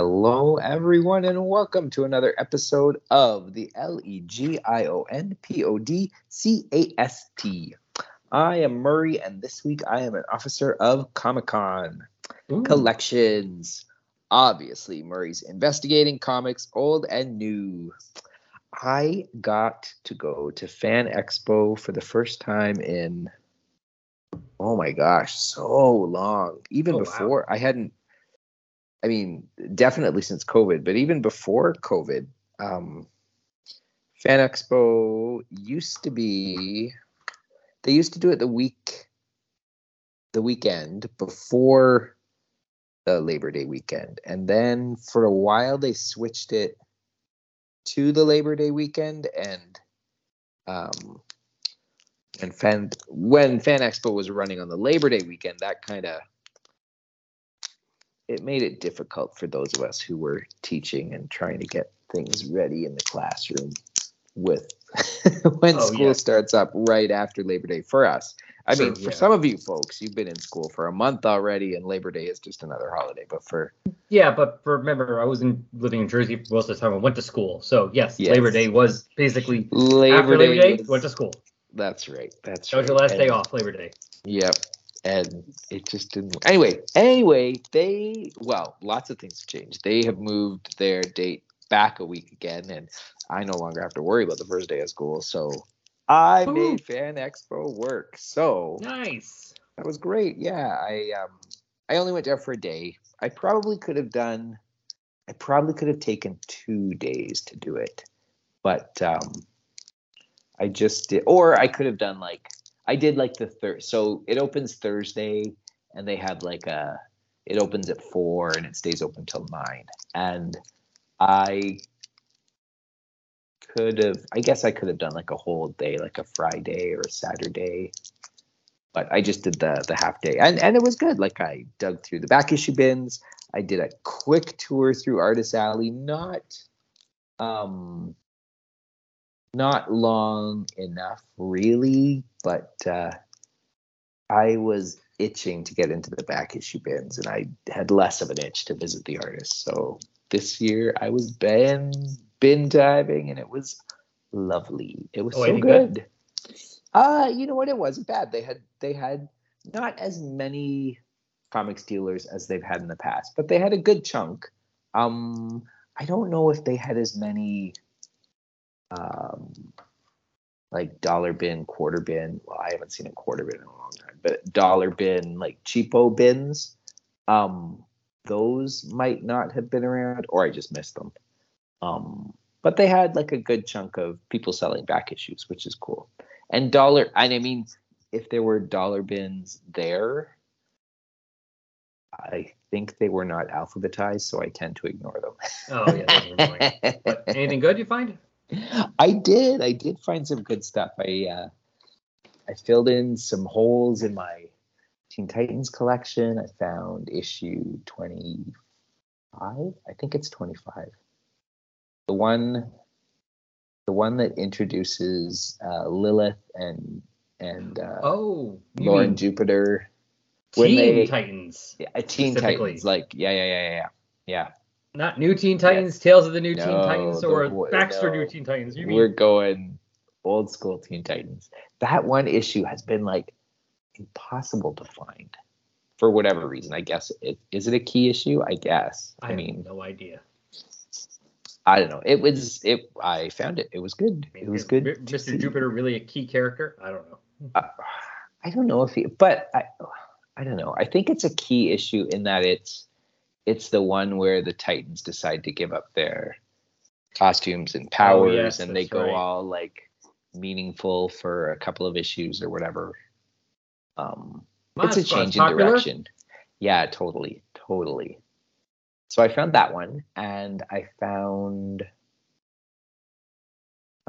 Hello, everyone, and welcome to another episode of the L E G I O N P O D C A S T. I am Murray, and this week I am an officer of Comic Con Collections. Obviously, Murray's investigating comics, old and new. I got to go to Fan Expo for the first time in, oh my gosh, so long. Even Oh, wow. before I hadn't I mean, definitely since COVID, but even before COVID, um, Fan Expo used to be. They used to do it the week, the weekend before the Labor Day weekend, and then for a while they switched it to the Labor Day weekend, and um, and fan when Fan Expo was running on the Labor Day weekend, that kind of it made it difficult for those of us who were teaching and trying to get things ready in the classroom with when Oh, school yeah. starts up right after Labor Day for us. I Sure, mean, for yeah. some of you folks, you've been in school for a month already, and Labor Day is just another holiday. But for Yeah, but for, remember, I was in, living in Jersey for most of the time. I went to school, so yes, Yes. Labor Day was basically Labor after Labor Day. was- Went to school. That's right. That's That was your last day off, Labor Day. Yep. And it just didn't. Anyway, anyway, they well, lots of things have changed. They have moved their date back a week again, and I no longer have to worry about the first day of school. So I Woo. made Fan Expo work. So Nice. that was great. Yeah, I um, I only went there for a day. I probably could have done. I probably could have taken two days to do it, but um, I just did. Or I could have done like I did like the third. So it opens Thursday, and they have like a. It opens at four and it stays open till nine. And I could have. I guess I could have done like a whole day, like a Friday or a Saturday. But I just did the the half day, and and it was good. Like I dug through the back issue bins. I did a quick tour through Artist Alley. Not, um, not long enough, really, but uh, I was itching to get into the back issue bins, and I had less of an itch to visit the artists. So this year I was bin bin diving, and it was lovely. It was Oh, so good. good? Uh, you know what? It wasn't bad. They had they had not as many comics dealers as they've had in the past, but they had a good chunk. Um, I don't know if they had as many um like dollar bin, quarter bin. Well, I haven't seen a quarter bin in a long time, but dollar bin, like cheapo bins. Um, those might not have been around, or I just missed them. Um, but they had like a good chunk of people selling back issues, which is cool. And dollar, and I mean, if there were dollar bins there, I think they were not alphabetized, so I tend to ignore them. Oh yeah, that annoying. But anything good you find? I did. I did find some good stuff. I uh, I filled in some holes in my Teen Titans collection. I found issue twenty five. I think it's twenty five. The one, the one that introduces uh, Lilith and and uh, Oh, Loren mean Jupiter. when Teen they- Titans, Yeah, Teen Titans. Like yeah, yeah, yeah, yeah, yeah. Not New Teen Titans, Tales of the New Teen Titans, or wa- Baxter no. New Teen Titans. You We're going old school Teen Titans. That one issue has been like impossible to find for whatever reason. I guess it is it a key issue. I guess. I, have mean, no idea. I don't know. It was it. I found it. It was good. It was good. Mi- to see. Mr. Jupiter really a key character? I don't know. Uh, I don't know if he, but I, I don't know. I think it's a key issue in that it's, it's the one where the Titans decide to give up their costumes and powers, Oh, yes, and they go right. all like meaningful for a couple of issues or whatever. Um, it's a change in popular. direction. Yeah, totally, totally. So I found that one, and I found.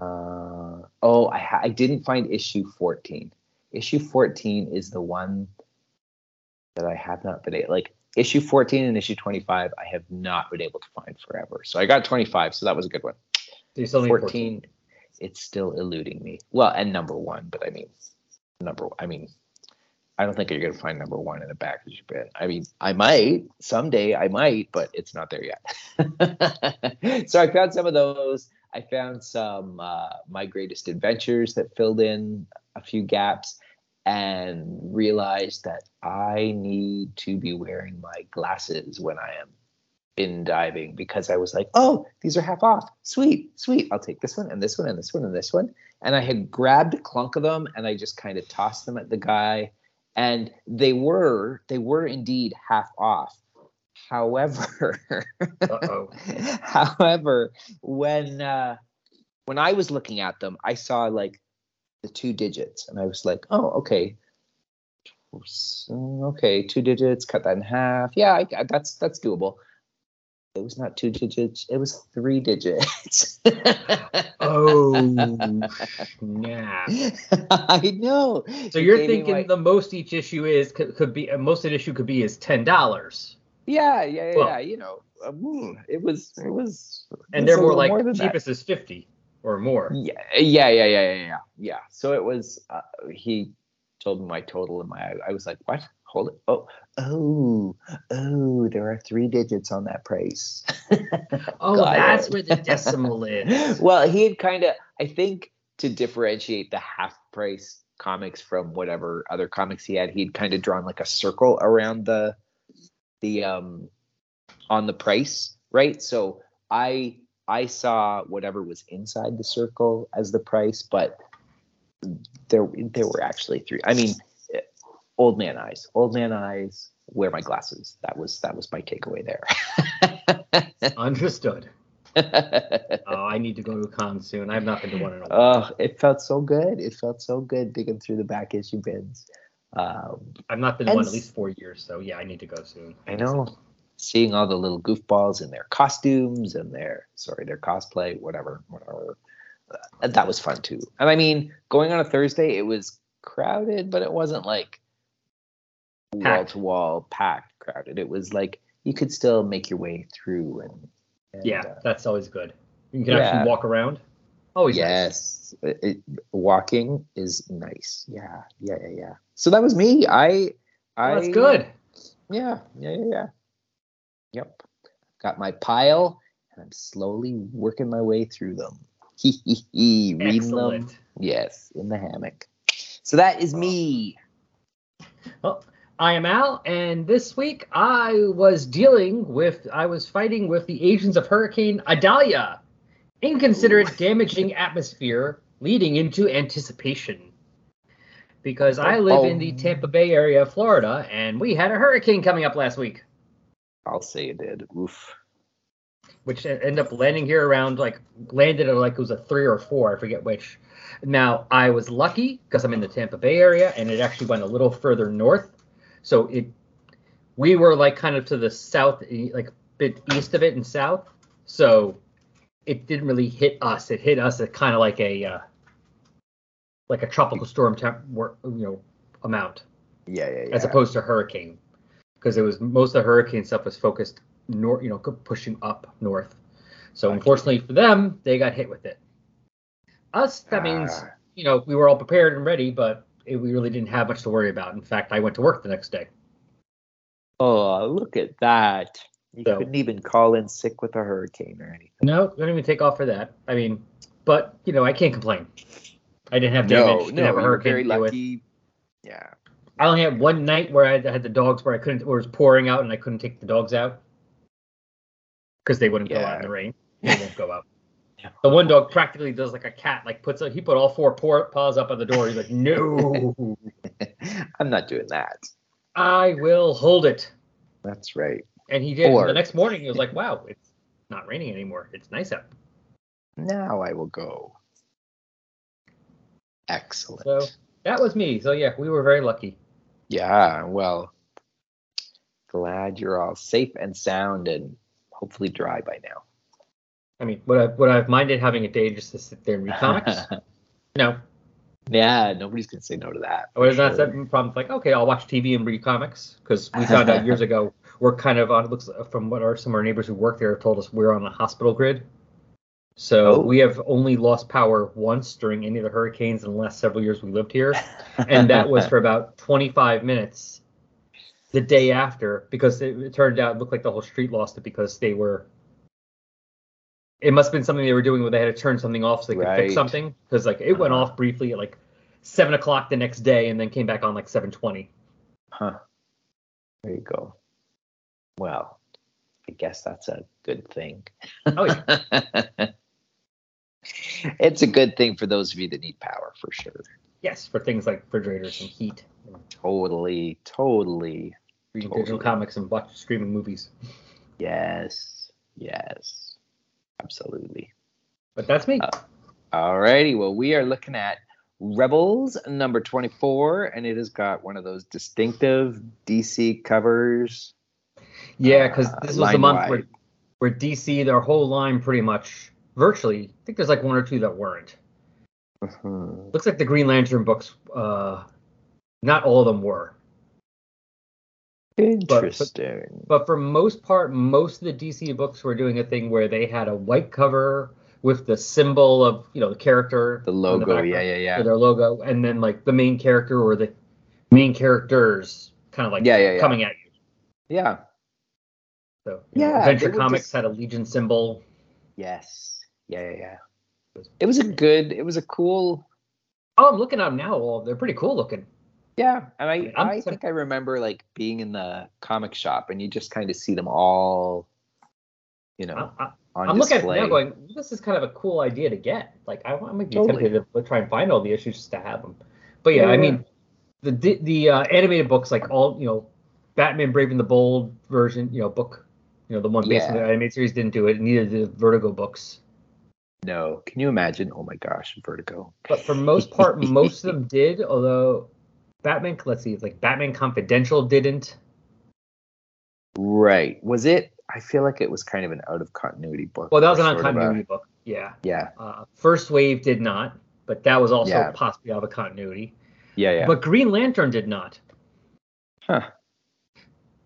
Uh, oh, I ha- I didn't find issue fourteen. Issue fourteen is the one that I have not been able like issue fourteen and issue twenty five. I have not been able to find forever. So I got twenty five, so that was a good one. Do you still need 14, it's still eluding me. Well, and number one, but I mean, number. I mean, I don't think you're gonna find number one in a back issue bin. I mean, I might someday, I might, but it's not there yet. so I found some of those. I found some uh, my greatest adventures that filled in a few gaps, and realized that I need to be wearing my glasses when I am in diving because I was like, oh, these are half off. Sweet, sweet. I'll take this one and this one and this one and this one. And I had grabbed a clunk of them and I just kind of tossed them at the guy. And they were, they were indeed half off. However, however, when uh, when I was looking at them, I saw like the two digits, and I was like, oh, okay, okay, two digits, cut that in half. Yeah, I, that's that's doable. It was not two digits it was three digits. Oh yeah i know. So you're thinking the most each issue is could, could be most an issue could be is ten dollars. Yeah yeah well, yeah you know um, it was it was and they're more like more cheapest that. is 50 or more yeah yeah yeah yeah yeah yeah yeah. so it was uh, he told me my total and my i was like what hold it. Oh, oh, oh, there are three digits on that price. oh, Got that's it. where the decimal is. well, he had kind of, I think, to differentiate the half price comics from whatever other comics he had, he'd kind of drawn like a circle around the, the, um, on the price, right? So I, I saw whatever was inside the circle as the price, but there, there were actually three. I mean, old man eyes old man eyes wear my glasses. That was that was my takeaway there. Understood. Oh i need to go to a con soon. I've not been to one in a while. Oh it felt so good. It felt so good digging through the back issue bins. Um, i've not been to one at least four years so yeah i need to go soon. I know seeing all the little goofballs in their costumes and their sorry their cosplay whatever whatever uh, that was fun too and i mean going on a thursday it was crowded but it wasn't like wall to wall packed crowded. It was like you could still make your way through and, and yeah, uh, that's always good. You can yeah. actually walk around. Always yes, nice. it, walking is nice. Yeah, yeah, yeah, yeah. So that was me. I, I. that's good. Yeah, yeah, yeah, yeah. Yep. Got my pile, and I'm slowly working my way through them. Reading Excellent. them. Yes, in the hammock. So that is me. Well, I am Al, and this week I was dealing with, I was fighting with the agents of Hurricane Idalia. Inconsiderate, damaging atmosphere leading into anticipation. Because I oh, live in oh. the oh. Tampa Bay area of Florida, and we had a hurricane coming up last week. I'll say it did. Oof. Which ended up landing here around, like, landed at like it was a three or four, I forget which. Now, I was lucky because I'm in the Tampa Bay area, and it actually went a little further north so it we were like kind of to the south, like a bit east of it and south. So it didn't really hit us. It hit us at kind of like a uh, like a tropical storm temp, you know, amount. Yeah, yeah, yeah. As opposed to hurricane, because it was most of the hurricane stuff was focused north, you know, pushing up north. So unfortunately for them, they got hit with it. Us, that means ah. you know we were all prepared and ready, but it, we really didn't have much to worry about. In fact, I went to work the next day. Oh, look at that. You so, couldn't even call in sick with a hurricane or anything. No, couldn't even take off for that. I mean, but you know, I can't complain. I didn't have damage. No, didn't no, have a hurricane very lucky. With. Yeah. I only had one night where I had the dogs where I couldn't, where it was pouring out and I couldn't take the dogs out because they wouldn't yeah. go out in the rain. They won't go out. The one dog practically does like a cat, like puts a, he put all four paws up on the door. He's like, no, I'm not doing that. I will hold it. That's right. And he did. Or, the next morning, he was like, wow, it's not raining anymore. It's nice out. Now I will go. Excellent. So that was me. So yeah, we were very lucky. Yeah. Well, glad you're all safe and sound and hopefully dry by now. I mean, would I would I have minded having a day just to sit there and read comics? no. Yeah, nobody's gonna say no to that. Or is that sure. problem? Like, okay, I'll watch TV and read comics because we found out years ago we're kind of on. It Looks from what our some of our neighbors who work there told us we're on a hospital grid. So Oh. we have only lost power once during any of the hurricanes in the last several years we lived here, and that was for about 25 minutes the day after because it, it turned out it looked like the whole street lost it because they were. It must have been something they were doing where they had to turn something off so they could Right. fix something because like it went Uh-huh. off briefly at like seven o'clock the next day and then came back on like 7:20. Huh. There you go. Well, I guess that's a good thing. Oh yeah, it's a good thing for those of you that need power for sure. yes, for things like refrigerators and heat, Totally, totally. reading Totally. digital comics and watch streaming movies. Yes. Yes. Absolutely. But that's me. Uh, Alrighty. Well, we are looking at Rebels number 24, and it has got one of those distinctive DC covers. Yeah, because uh, this was the month where, wide. where DC, their whole line pretty much, virtually, I think there's like one or two that weren't. Mhm. Looks like the Green Lantern books, uh, not all of them were. Interesting. But for most part, most of the DC books were doing a thing where they had a white cover with the symbol of, you know, the character. the logo, background, yeah, yeah, yeah. Their logo, and then like the main character or the main characters kind of like Yeah, yeah, yeah. coming at you. Yeah. So, you know, Yeah, Adventure Comics just- had a Legion symbol. Yes. Yeah, yeah, yeah. It was a good, it was a cool, Oh, I'm looking at them now. Well, they're pretty cool looking. yeah. And I, I'm- I think I remember like being in the comic shop and you just kind of see them all, you know, I, I, I'm looking at it now going, this is kind of a cool idea to get. Like, I, I might be Totally. tempted to try and find all the issues just to have them. But yeah, Yeah, I mean, the the, the uh, animated books, like all, you know, Batman Brave and the Bold version, you know, book, you know, the one based on the animated series didn't do it, neither did the Vertigo books. no, can you imagine? Oh my gosh, Vertigo. But for most part, most of them did, although Batman, let's see, like Batman Confidential didn't. Right. Was it? I feel like it was kind of an out of continuity book. Well, that was an out of continuity book. Yeah. Yeah. Uh, First Wave did not, but that was also Yeah. possibly out of continuity. Yeah, yeah. But Green Lantern did not. huh.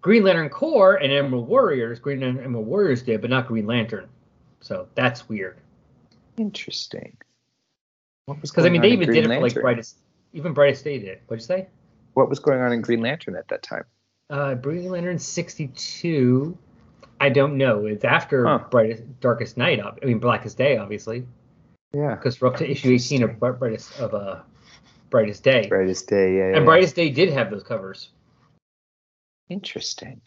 Green Lantern Corps and Emerald Warriors, Green Lantern and Emerald Warriors did, but not Green Lantern. So that's weird. Interesting. What was Because I mean, they even did it for like brightest, even brightest day did. What'd you say? What was going on in Green Lantern at that time? Uh, Green Lantern 62. I don't know. It's after Huh. brightest, darkest night. I mean, blackest day, obviously, Yeah. because we're up to issue 18 of brightest of uh, brightest day. Brightest Day. Yeah. yeah, And yeah. brightest day did have those covers. Interesting.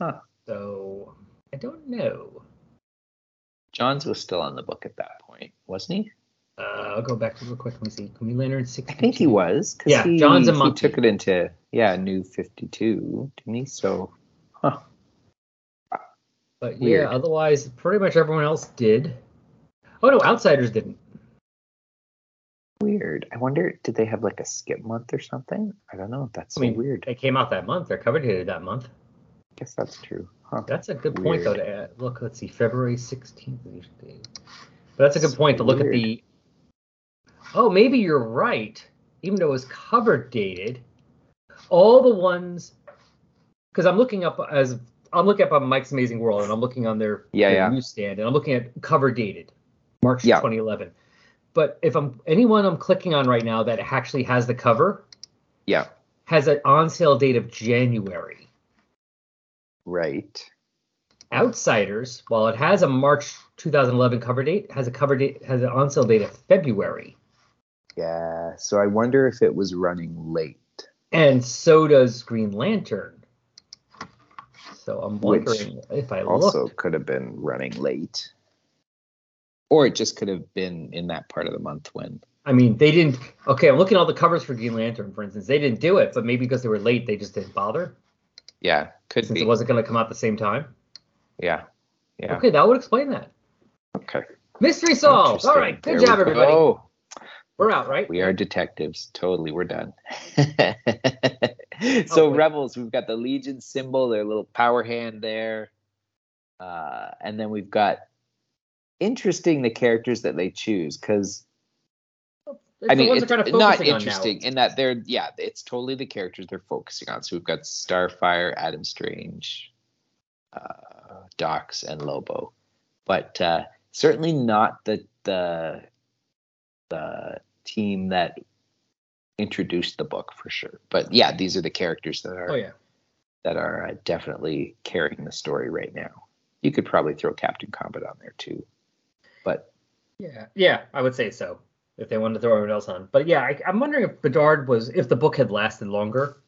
Huh. So I don't know. Johns was still on the book at that point, wasn't he? Uh, I'll go back real quick. Let me see. Green Lantern 62. I think he was. Yeah, he, John's a he took it into yeah, New Fifty Two, didn't he? So, huh. But Weird. yeah, otherwise, pretty much everyone else did. Oh no, Outsiders didn't. Weird. I wonder, did they have like a skip month or something? I don't know. That's I so mean, weird. They came out that month. They're cover dated that month. I guess that's true. Huh. That's a good point though. To add. Look, let's see, February 16th. is the issue date. But that's a good So point to look at the. Oh, maybe you're right. Even though it was cover dated, all the ones, because I'm looking up as I'm looking up on Mike's Amazing World, and I'm looking on their, Yeah, their yeah. newsstand, and I'm looking at cover dated, March Yeah. 2011. But if I'm anyone I'm clicking on right now that actually has the cover Yeah. has an on sale date of January. Right. Outsiders, while it has a March 2011 cover date, has a cover date has an on sale date of February, Yeah. So I wonder if it was running late. and so does Green Lantern. So I'm Which wondering if I Also look. could have been running late. Or it just could have been in that part of the month when. I mean, they didn't. Okay, I'm looking at all the covers for Green Lantern, for instance. They didn't do it, but maybe because they were late, they just didn't bother Yeah. Could since be. it wasn't going to come out at the same time. yeah. Yeah. Okay, that would explain that. Okay. Mystery solved. All right, good There job, we everybody. go. We're out, right? We are detectives. Totally, we're done. Oh, so wait. rebels, we've got the Legion symbol, their little power hand there, uh, and then we've got interesting the characters that they choose because I mean it's kind of not focusing on now. interesting in that they're yeah it's totally the characters they're focusing on. So we've got Starfire, Adam Strange, uh, Dox, and Lobo, but uh, certainly not the the the team that introduced the book for sure. But yeah, these are the characters that are Oh yeah. that are uh, definitely carrying the story right now. You could probably throw Captain Comet on there too, but Yeah, yeah, I would say so. If they wanted to throw everyone else on, but yeah, I, I'm wondering if Bedard was if the book had lasted longer,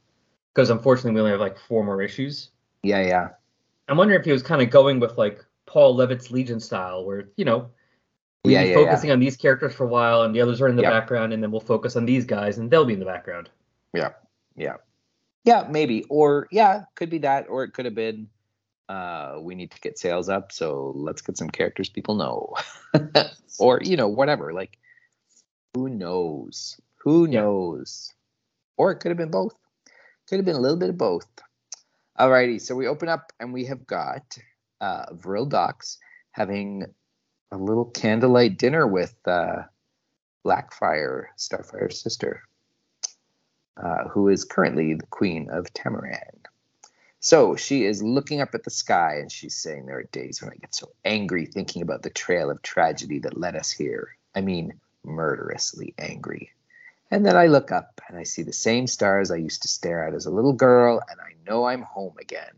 because unfortunately we only have like four more issues. yeah, yeah, I'm wondering if he was kind of going with like Paul Levitz's Legion style, where you know Yeah, be yeah, focusing on these characters for a while, and the others are in the Yep. background, and then we'll focus on these guys, and they'll be in the background. yeah, yeah, yeah, maybe, or yeah, could be that, or it could have been. Uh, we need to get sales up, so let's get some characters people know, or you know, whatever. Like, who knows? Who Yeah. knows? Or it could have been both. Could have been a little bit of both. Alrighty, so we open up and we have got uh, Vril Dox having a little candlelight dinner with uh, Blackfire, Starfire's sister, uh, who is currently the queen of Tamaran. So she is looking up at the sky and she's saying, There are days when I get so angry thinking about the trail of tragedy that led us here. I mean, murderously angry. And then I look up and I see the same stars I used to stare at as a little girl, and I know I'm home again.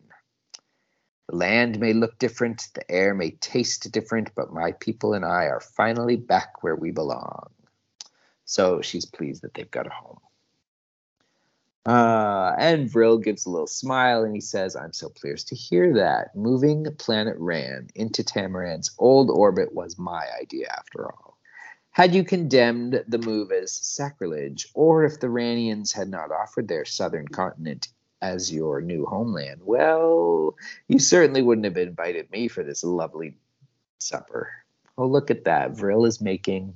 The land may look different, the air may taste different, but my people and I are finally back where we belong. So she's pleased that they've got a home. Uh, and Vril gives a little smile and he says, I'm so pleased to hear that. Moving planet Rann into Tamaran's old orbit was my idea after all. Had you condemned the move as sacrilege, or if the Rannians had not offered their southern continent as your new homeland, well, you certainly wouldn't have invited me for this lovely supper. Oh, look at that. Vril is making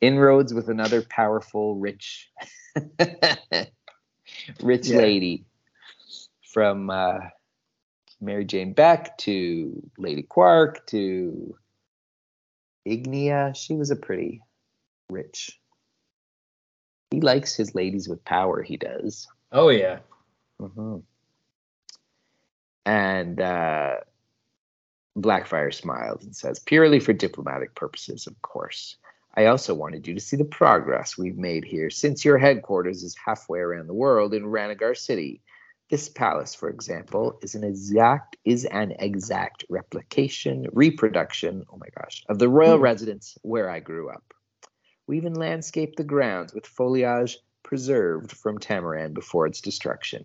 inroads with another powerful, rich, rich Yeah. lady from uh, Mary Jane Beck to Lady Quark to Ignea. She was a pretty rich. He likes his ladies with power, he does. Oh yeah. hmm And uh, Blackfire smiles and says, purely for diplomatic purposes, of course. I also wanted you to see the progress we've made here since your headquarters is halfway around the world in Ranagar City. This palace, for example, is an exact is an exact replication, reproduction, oh my gosh, of the royal Hmm. residence where I grew up. We even landscaped the grounds with foliage preserved from Tamaran before its destruction.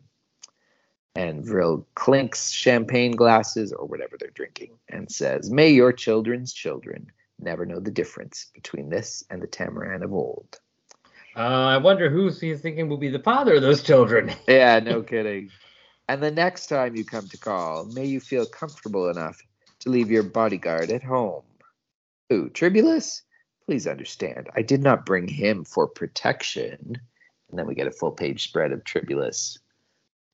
And Vril clinks champagne glasses or whatever they're drinking and says, May your children's children never know the difference between this and the Tamaran of old. Uh, I wonder who's he's thinking will be the father of those children. Yeah, no kidding. And the next time you come to call, may you feel comfortable enough to leave your bodyguard at home. Who, Tribulus? Please understand, I did not bring him for protection. And then we get a full page spread of Tribulus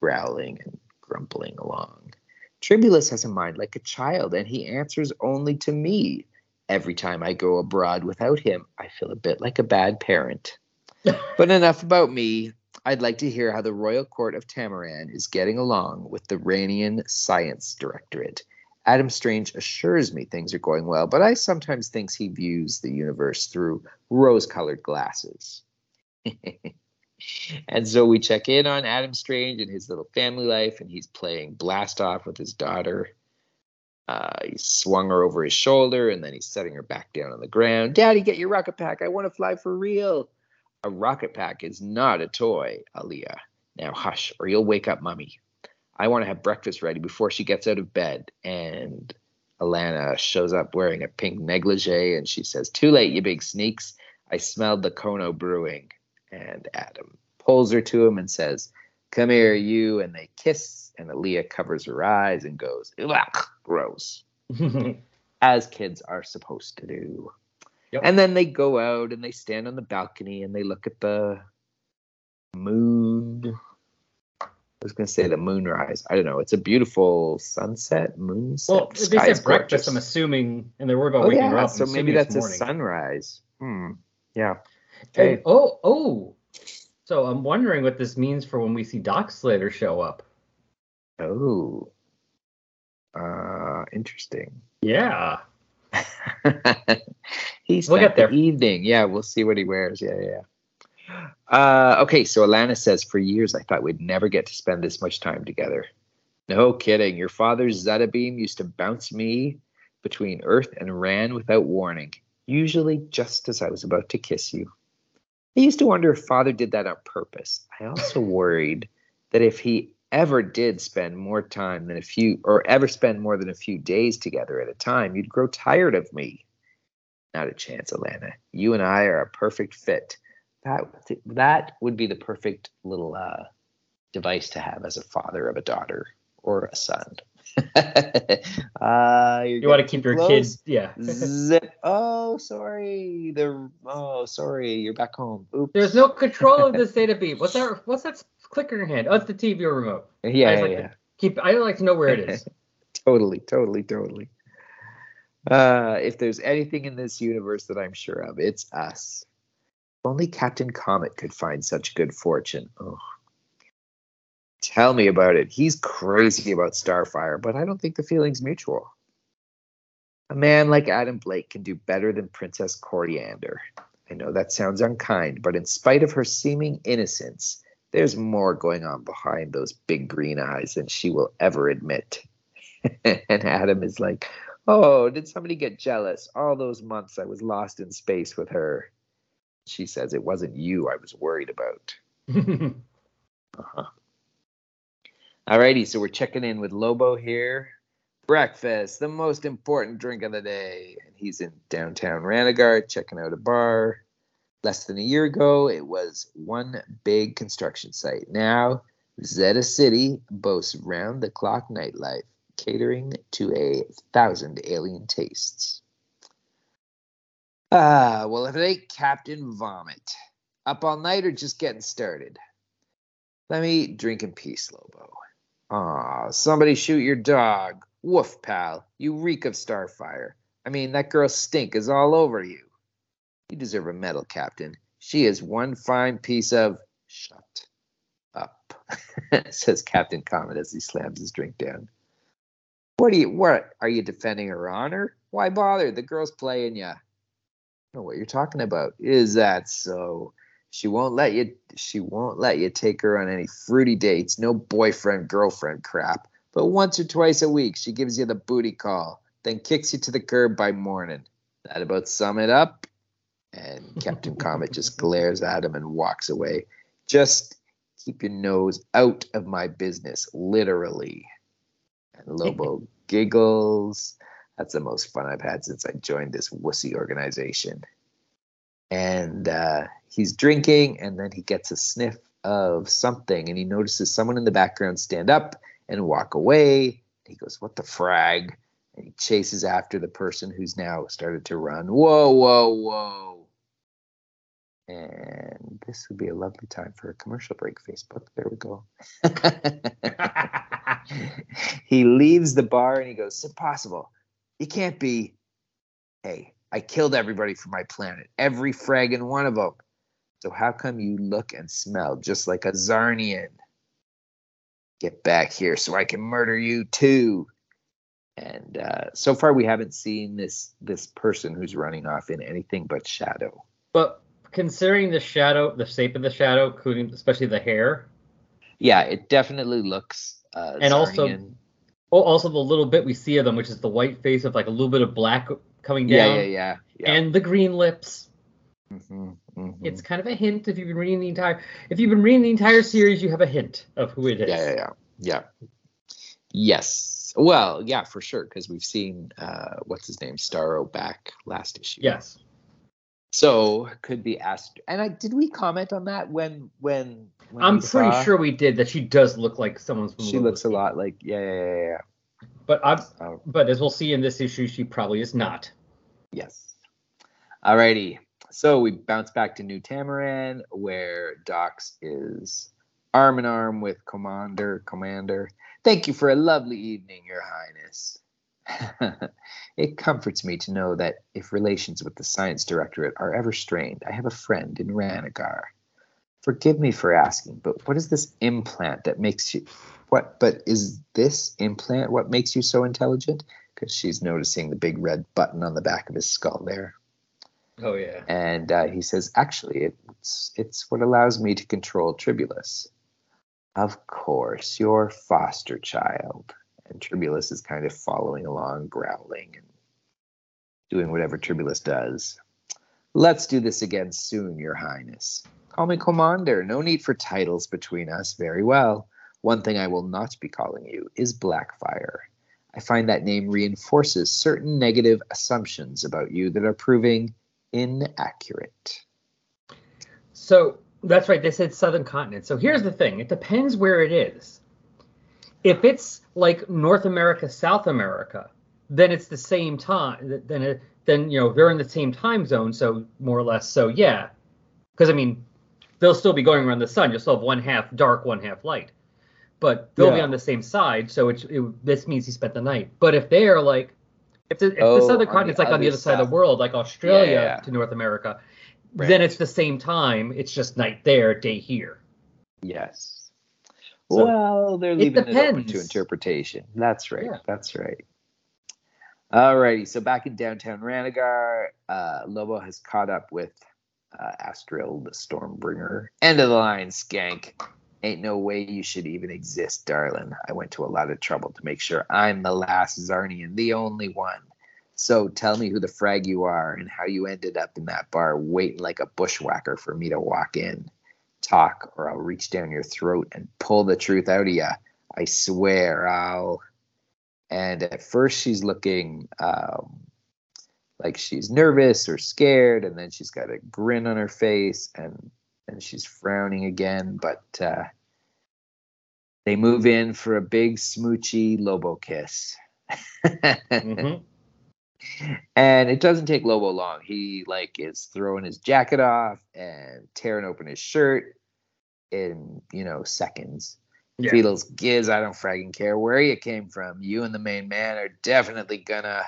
growling and grumbling along. Tribulus has a mind like a child, and he answers only to me. Every time I go abroad without him, I feel a bit like a bad parent. But enough about me. I'd like to hear how the Royal Court of Tamaran is getting along with the Rannian Science Directorate. Adam Strange assures me things are going well, but I sometimes think he views the universe through rose colored glasses. and so we check in on Adam Strange and his little family life, and he's playing blast off with his daughter. Uh, he swung her over his shoulder, and then he's setting her back down on the ground. Daddy, get your rocket pack. I want to fly for real. A rocket pack is not a toy, Aleea. Now hush, or you'll wake up Mummy. I want to have breakfast ready before she gets out of bed. And Alanna shows up wearing a pink negligee, and she says, "Too late, you big sneaks. I smelled the Kono brewing." And Adam pulls her to him and says, "Come here, you." And they kiss, and Aleea covers her eyes and goes, "Ugh, gross." as kids are supposed to do. Yep. And then they go out and they stand on the balcony and they look at the moon. I was going to say the moonrise. I don't know. It's a beautiful sunset, moonset. well, The they sky said breakfast. I'm assuming, and they're worried about Oh waking yeah, up. so maybe that's a sunrise. Hmm. Yeah. And- Okay. oh, oh. So I'm wondering what this means for when we see Dox later show up. Oh. Uh, interesting. Yeah. He's We'll get spent the there. evening. Yeah, we'll see what he wears. Yeah, yeah. Uh, okay, so Alanna says, for years I thought we'd never get to spend this much time together. No kidding. Your father's Zeta beam used to bounce me between Earth and Rann without warning, usually just as I was about to kiss you. I used to wonder if father did that on purpose. I also worried that if he ever did spend more time than a few, or ever spend more than a few days together at a time, you'd grow tired of me. Not a chance, Alanna. You and I are a perfect fit. That that would be the perfect little uh, device to have as a father of a daughter or a son. uh, you're want to keep your close. kids, yeah. Zip. Oh, sorry. The oh, sorry. You're back home. Oops. There's no control of this Zeta beam. What's that? What's that clicker in your hand? Oh, it's the TV remote. Yeah, I yeah, like yeah. keep. I like to know where it is. totally, totally, totally. Uh, if there's anything in this universe that I'm sure of, it's us. If only Captain Comet could find such good fortune. Oh. Tell me about it. He's crazy about Starfire, but I don't think the feeling's mutual. A man like Adam Blake can do better than Princess Koriand'r. I know that sounds unkind, but in spite of her seeming innocence, there's more going on behind those big green eyes than she will ever admit. and Adam is like, Oh, did somebody get jealous? All those months I was lost in space with her. She says it wasn't you I was worried about. Uh-huh. Alrighty, so we're checking in with Lobo here. Breakfast, the most important drink of the day. And he's in downtown Ranagar checking out a bar. Less than a year ago, it was one big construction site. Now, Zeta City boasts round the clock nightlife, catering to a thousand alien tastes. Ah, well, if it ain't Captain Vomit. Up all night or just getting started? Let me drink in peace, Lobo. Ah, somebody shoot your dog. Woof, pal. You reek of starfire. I mean, that girl's stink is all over you. You deserve a medal, Captain. She is one fine piece of shut up, says Captain Comet as he slams his drink down. What are you what are you defending her honor? Why bother? The girl's playing you. Know what you're talking about. Is that so? She won't let you she won't let you take her on any fruity dates, no boyfriend girlfriend crap. But once or twice a week she gives you the booty call, then kicks you to the curb by morning. That about sum it up? And Captain Comet just glares at him and walks away. Just keep your nose out of my business, literally. And Lobo giggles. That's the most fun I've had since I joined this wussy organization. And uh, he's drinking, and then he gets a sniff of something, and he notices someone in the background stand up and walk away. He goes, What the frag? And he chases after the person who's now started to run. Whoa, whoa, whoa. And this would be a lovely time for a commercial break, Facebook. There we go. he leaves the bar and he goes, It's impossible. You can't be. Hey, I killed everybody from my planet, every frag fragging one of them. So how come you look and smell just like a Czarnian? Get back here so I can murder you too. And uh, so far, we haven't seen this this person who's running off in anything but shadow. but considering the shadow, the shape of the shadow, including especially the hair, Yeah, it definitely looks. Uh, And also- oh, also the little bit we see of them, which is the white face of like a little bit of black coming yeah, down, yeah, yeah, yeah. and the green lips. Mhm, mhm. It's kind of a hint if you've been reading the entire if you've been reading the entire series, you have a hint of who it is. Yeah, yeah, yeah, yeah. Yes. Well, yeah, for sure, because we've seen uh, what's his name, Starro, back last issue. Yes. So could be asked. And I did we comment on that when when, when I'm pretty saw- sure we did that. She does look like someone's. from she looks a lot like yeah yeah yeah, yeah. But I, but as we'll see in this issue, she probably is not. yes. Alrighty. So we bounce back to New Tamaran, where Dox is arm in arm with Komand'r. Commander, thank you for a lovely evening, Your Highness. it comforts me to know that if relations with the Science Directorate are ever strained, I have a friend in Ranagar. Forgive me for asking, but what is this implant that makes you what but is this implant what makes you so intelligent? because she's noticing the big red button on the back of his skull there. Oh yeah. And uh, he says, actually, it's it's what allows me to control Tribulus. Of course, your foster child. And Tribulus is kind of following along, growling and doing whatever Tribulus does. Let's do this again soon, Your Highness. Call me Komand'r. No need for titles between us. Very well. One thing I will not be calling you is Blackfire. I find that name reinforces certain negative assumptions about you that are proving inaccurate. So that's right. They said southern continent. So here's the thing. It depends where it is. If it's like North America, South America, then it's the same time. Then it, then you know they're in the same time zone. So more or less. So yeah, because I mean they'll still be going around the sun. You'll still have one half dark, one half light, but they'll be on the same side. So it, it this means he spent the night. But if they are like if the, if Oh, the southern on continent's like on the other other side of the world, like Australia Yeah, yeah. to North America, Right. then it's the same time. It's just night there, day here. Yes. So, well, they're leaving it, open to interpretation. That's right. Yeah. That's right. Alrighty, so back in downtown Ranagar, uh, Lobo has caught up with uh, Astril, the Stormbringer. End of the line, skank. Ain't no way you should even exist, darling. I went to a lot of trouble to make sure I'm the last Czarnian, the only one. So tell me who the frag you are and how you ended up in that bar waiting like a bushwhacker for me to walk in. Talk, or I'll reach down your throat and pull the truth out of you. I swear I'll. And at first, she's looking um, like she's nervous or scared, and then she's got a grin on her face, and and she's frowning again. But uh, they move in for a big smoochy Lobo kiss. Mhm. And it doesn't take Lobo long. He like is throwing his jacket off and tearing open his shirt in you know seconds. Yeah. Feels gives. I don't fragging care where you came from. You and the main man are definitely gonna.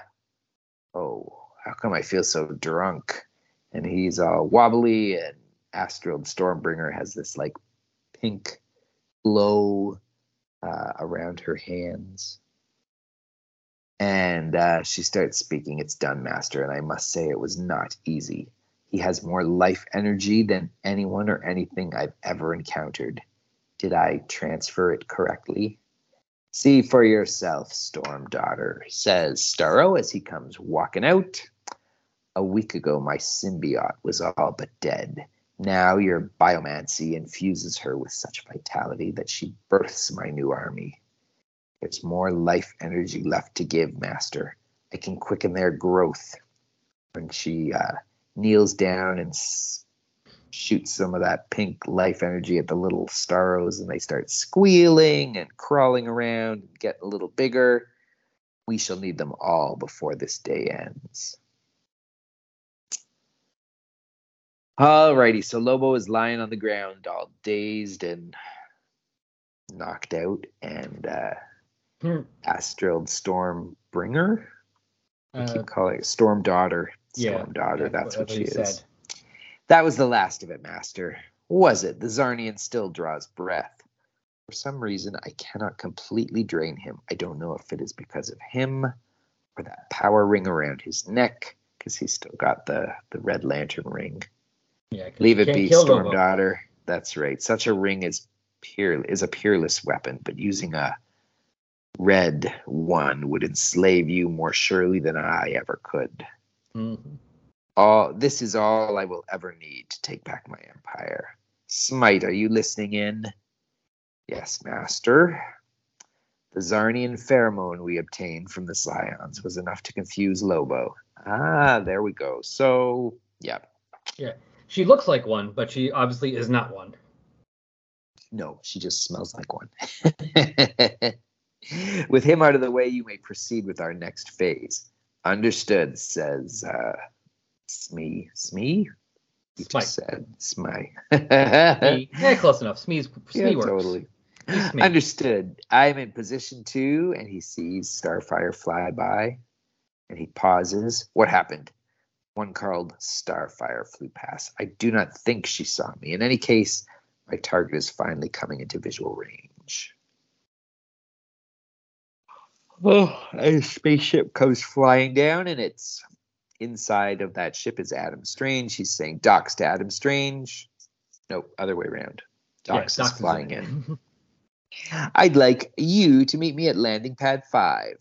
Oh, how come I feel so drunk? And he's all wobbly, and Astral Stormbringer has this like pink glow uh, around her hands. And uh, she starts speaking. It's done, Master, and I must say it was not easy. He has more life energy than anyone or anything I've ever encountered. Did I transfer it correctly? See for yourself, Storm Daughter, says Starro as he comes walking out. A week ago, my symbiote was all but dead. Now your biomancy infuses her with such vitality that she births my new army. There's more life energy left to give, Master. I can quicken their growth. When she uh, kneels down and s- shoots some of that pink life energy at the little starros, and they start squealing and crawling around and getting a little bigger. We shall need them all before this day ends. Alrighty, so Lobo is lying on the ground, all dazed and knocked out, and uh, Hmm. Astral Stormbringer. I Uh, keep calling it Storm Daughter. yeah, Storm Daughter, yeah, that's what she is. said. That was the last of it, Master. Was it? The Czarnian still draws breath. For some reason, I cannot completely drain him. I don't know if it is because of him or that power ring around his neck, because he's still got the, the red lantern ring. Yeah, Leave it be, Storm Daughter. That's right. Such a ring is pure is a peerless weapon, but using a red one would enslave you more surely than I ever could. Mhm. All this is all I will ever need to take back my empire. Smite, are you listening in? Yes, master. The Czarnian pheromone we obtained from the Scions was enough to confuse Lobo. Ah, there we go. So, yeah. yeah, She looks like one, but she obviously is not one. no, she just smells like one. with him out of the way, you may proceed with our next phase. Understood, says uh, Smee. Smee? You Smite. just said. Smee- yeah, close enough. Smee's Smee yeah, works. totally. Smee. Understood. I'm in position two, and he sees Starfire fly by, and he pauses. What happened? One called Starfire flew past. I do not think she saw me. In any case, my target is finally coming into visual range. Oh, a spaceship comes flying down, and it's inside of that ship is Adam Strange. He's saying Doc's to Adam Strange. Nope, other way around. Doc's Yeah, is flying in. I'd like you to meet me at landing pad five.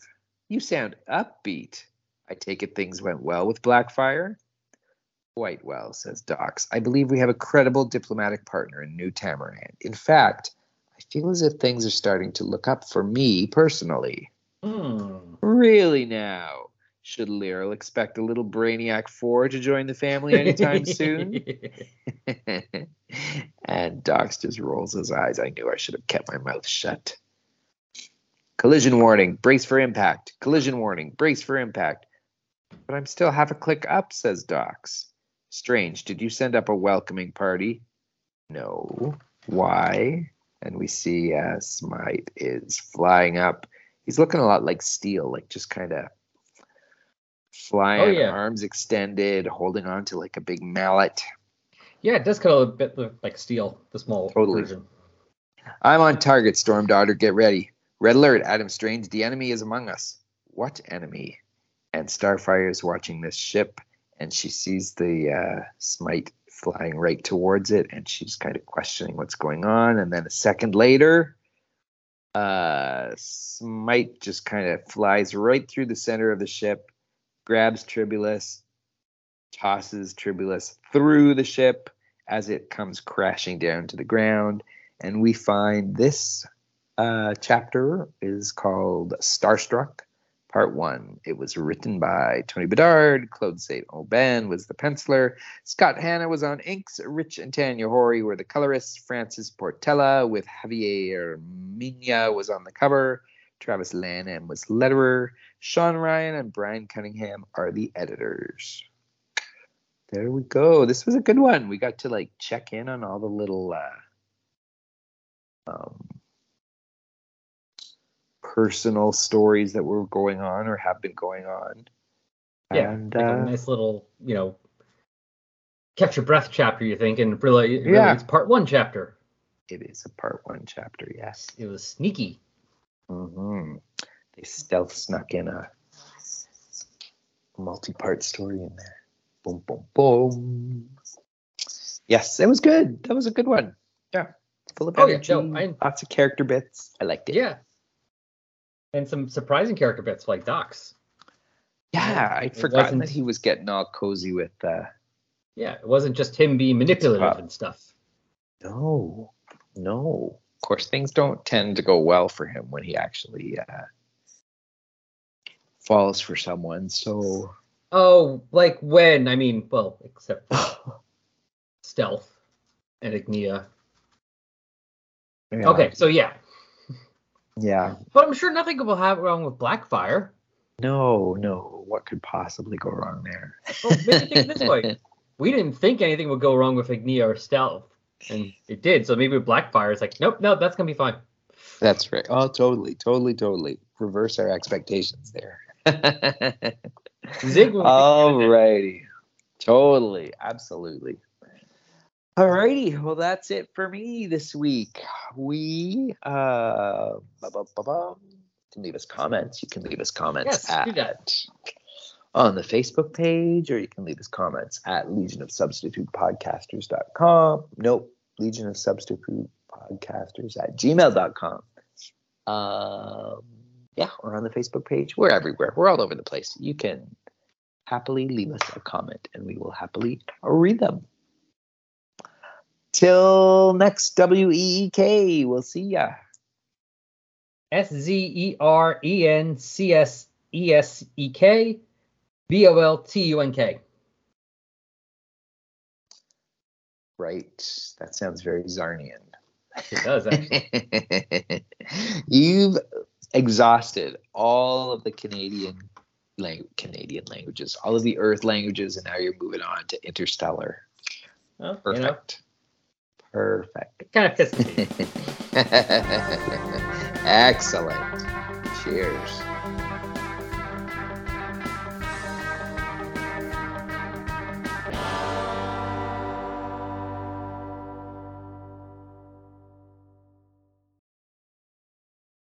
You sound upbeat. I take it things went well with Blackfire? Quite well, says Dox. I believe we have a credible diplomatic partner in New Tamaran. In fact, I feel as if things are starting to look up for me personally. Hmm. Really now? Should Lyrl expect a little Brainiac 4 to join the family anytime soon? and Dox just rolls his eyes. I knew I should have kept my mouth shut. Collision warning, brace for impact. Collision warning, brace for impact. But I'm still half a click up, says Dox. Strange, did you send up a welcoming party? No. Why? And we see uh, Smite is flying up. He's looking a lot like Steel, like just kind of flying, Oh, yeah. arms extended, holding on to like a big mallet. yeah, it does kind of a bit look like steel, the small Totally. version. I'm on target, Storm Daughter. Get ready. Red alert, Adam Strange. The enemy is among us. What enemy? And Starfire is watching this ship, and she sees the uh, Smite flying right towards it, and she's kind of questioning what's going on. And then a second later, uh, Smite just kind of flies right through the center of the ship, grabs Tribulus, tosses Tribulus through the ship as it comes crashing down to the ground. And we find this uh, chapter is called Starstruck, Part One. It was written by Tony Bedard. Claude Saint Aubin was the penciler. Scott Hanna was on inks. Rich and Tanya Horie were the colorists. Francis Portela with Javier Mena was on the cover. Travis Lanham was letterer. Sean Ryan and Brian Cunningham are the editors. There we go. This was a good one. We got to like check in on all the little uh, um, personal stories that were going on or have been going on. Yeah, and like a uh, nice little, you know, catch your breath chapter. You think, and really, really Yeah. it's part one chapter. it is a part one chapter. Yes. It was sneaky. hmm They stealth snuck in a multi-part story in there. Boom, boom, boom. Yes, it was good. That was a good one. Yeah, full of Oh, yeah, no, I- lots of character bits. I liked it. Yeah. And some surprising character bits like Dox. Yeah, I'd It forgotten that he was getting all cozy with. uh Yeah, it wasn't just him being manipulative and stuff. No, no. Of course, things don't tend to go well for him when he actually uh, falls for someone. So, Oh, like when? I mean, well, except Stealth and Ignea. yeah. Okay, so yeah. Yeah. But I'm sure nothing will have wrong with Blackfire. No, no. What could possibly go wrong there? Well, maybe think this way. We didn't think anything would go wrong with Ignea or Stealth. And it did. So maybe Blackfire, is like, nope, no, that's going to be fine. That's right. Oh, totally, totally, totally. Reverse our expectations there. Zig will be- Alrighty. Totally. Absolutely. Alrighty. Well, that's it for me this week. We uh can leave us comments. You can leave us comments Yes, at on the Facebook page, or you can leave us comments at Legion of Substitute Podcasters.com. Nope, Legion of Substitute Podcasters at gmail.com. Um, yeah, or on the Facebook page. We're everywhere. We're all over the place. You can happily leave us a comment and we will happily read them. Till next WEEK, we'll see ya. S Z E R E N C S E S E K B O L T U N K. Right. That sounds very Czarnian. It does, actually. You've exhausted all of the Canadian lang- Canadian languages, all of the Earth languages, and now you're moving on to interstellar. Well, you know, Perfect. It kind of the. Excellent. Cheers.